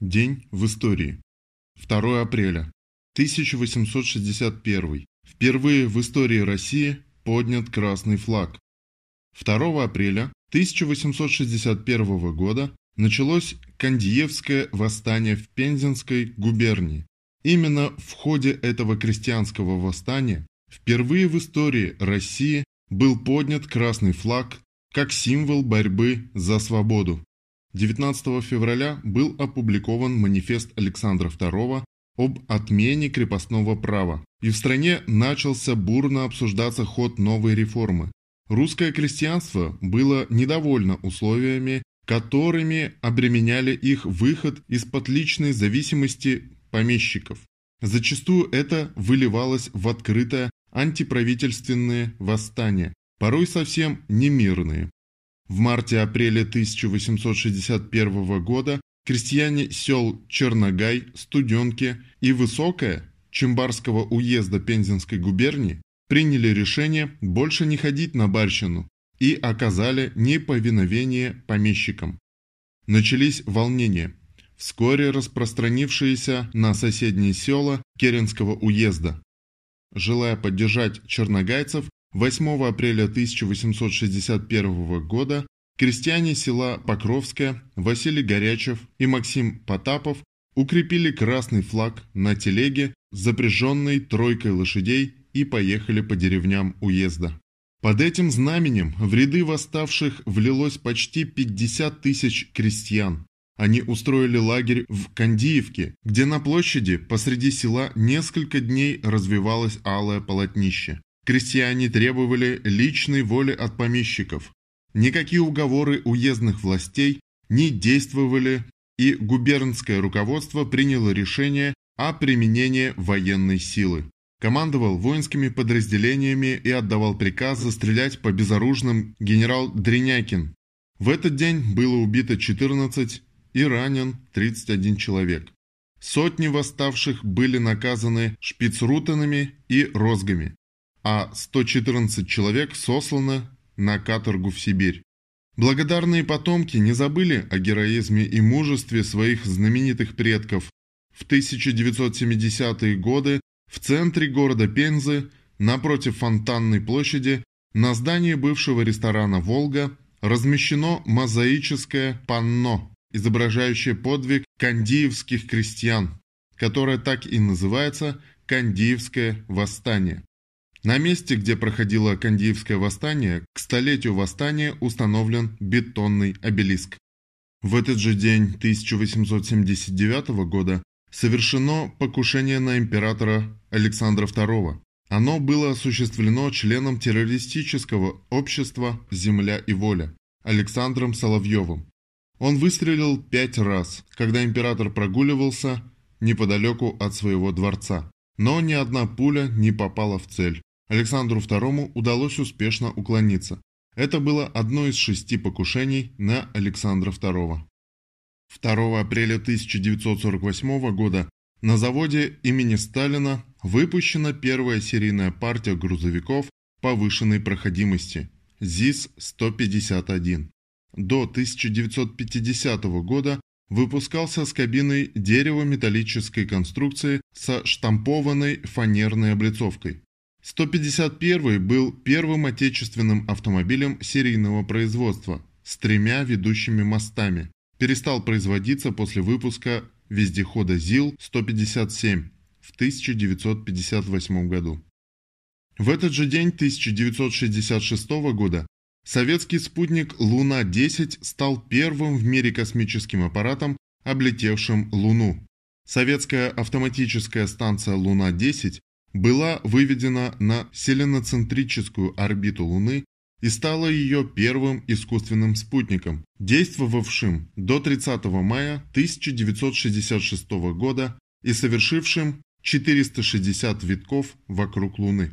День в истории. 2 апреля. 1861. Впервые в истории России поднят красный флаг. 2 апреля 1861 года началось Кандиевское восстание в Пензенской губернии. Именно в ходе этого крестьянского восстания впервые в истории России был поднят красный флаг как символ борьбы за свободу. 19 февраля был опубликован манифест Александра II об отмене крепостного права, и в стране начался бурно обсуждаться ход новой реформы. Русское крестьянство было недовольно условиями, которыми обременяли их выход из-под личной зависимости помещиков. Зачастую это выливалось в открытое антиправительственные восстания, порой совсем немирные. В марте-апреле 1861 года крестьяне сел Черногай, Студенки и Высокое Чембарского уезда Пензенской губернии приняли решение больше не ходить на барщину и оказали неповиновение помещикам. Начались волнения, вскоре распространившиеся на соседние села Керенского уезда. Желая поддержать черногайцев, 8 апреля 1861 года крестьяне села Покровское Василий Горячев и Максим Потапов укрепили красный флаг на телеге, запряженной тройкой лошадей и поехали по деревням уезда. Под этим знаменем в ряды восставших влилось почти 50 тысяч крестьян. Они устроили лагерь в Кандиевке, где на площади посреди села несколько дней развивалось алое полотнище. Крестьяне требовали личной воли от помещиков. Никакие уговоры уездных властей не действовали, и губернское руководство приняло решение о применении военной силы. Командовал воинскими подразделениями и отдавал приказы стрелять по безоружным генерал Дринякин. В этот день было убито 14 и ранен 31 человек. Сотни восставших были наказаны шпицрутенами и розгами а 114 человек сосланы на каторгу в Сибирь. Благодарные потомки не забыли о героизме и мужестве своих знаменитых предков. В 1970-е годы в центре города Пензы, напротив Фонтанной площади, на здании бывшего ресторана «Волга» размещено мозаическое панно, изображающее подвиг кандиевских крестьян, которое так и называется «Кандиевское восстание». На месте, где проходило Кандиевское восстание, к столетию восстания установлен бетонный обелиск. В этот же день 1879 года совершено покушение на императора Александра II. Оно было осуществлено членом террористического общества «Земля и воля» Александром Соловьевым. Он выстрелил пять раз, когда император прогуливался неподалеку от своего дворца. Но ни одна пуля не попала в цель. Александру II удалось успешно уклониться. Это было одно из шести покушений на Александра II. 2 апреля 1948 года на заводе имени Сталина выпущена первая серийная партия грузовиков повышенной проходимости ЗИС-151. До 1950 года выпускался с кабиной дерево-металлической конструкции со штампованной фанерной облицовкой. 151 был первым отечественным автомобилем серийного производства с тремя ведущими мостами. Перестал производиться после выпуска вездехода ЗИЛ-157 в 1958 году. В этот же день 1966 года советский спутник Луна-10 стал первым в мире космическим аппаратом, облетевшим Луну. Советская автоматическая станция Луна-10 была выведена на селеноцентрическую орбиту Луны и стала ее первым искусственным спутником, действовавшим до 30 мая 1966 года и совершившим 460 витков вокруг Луны.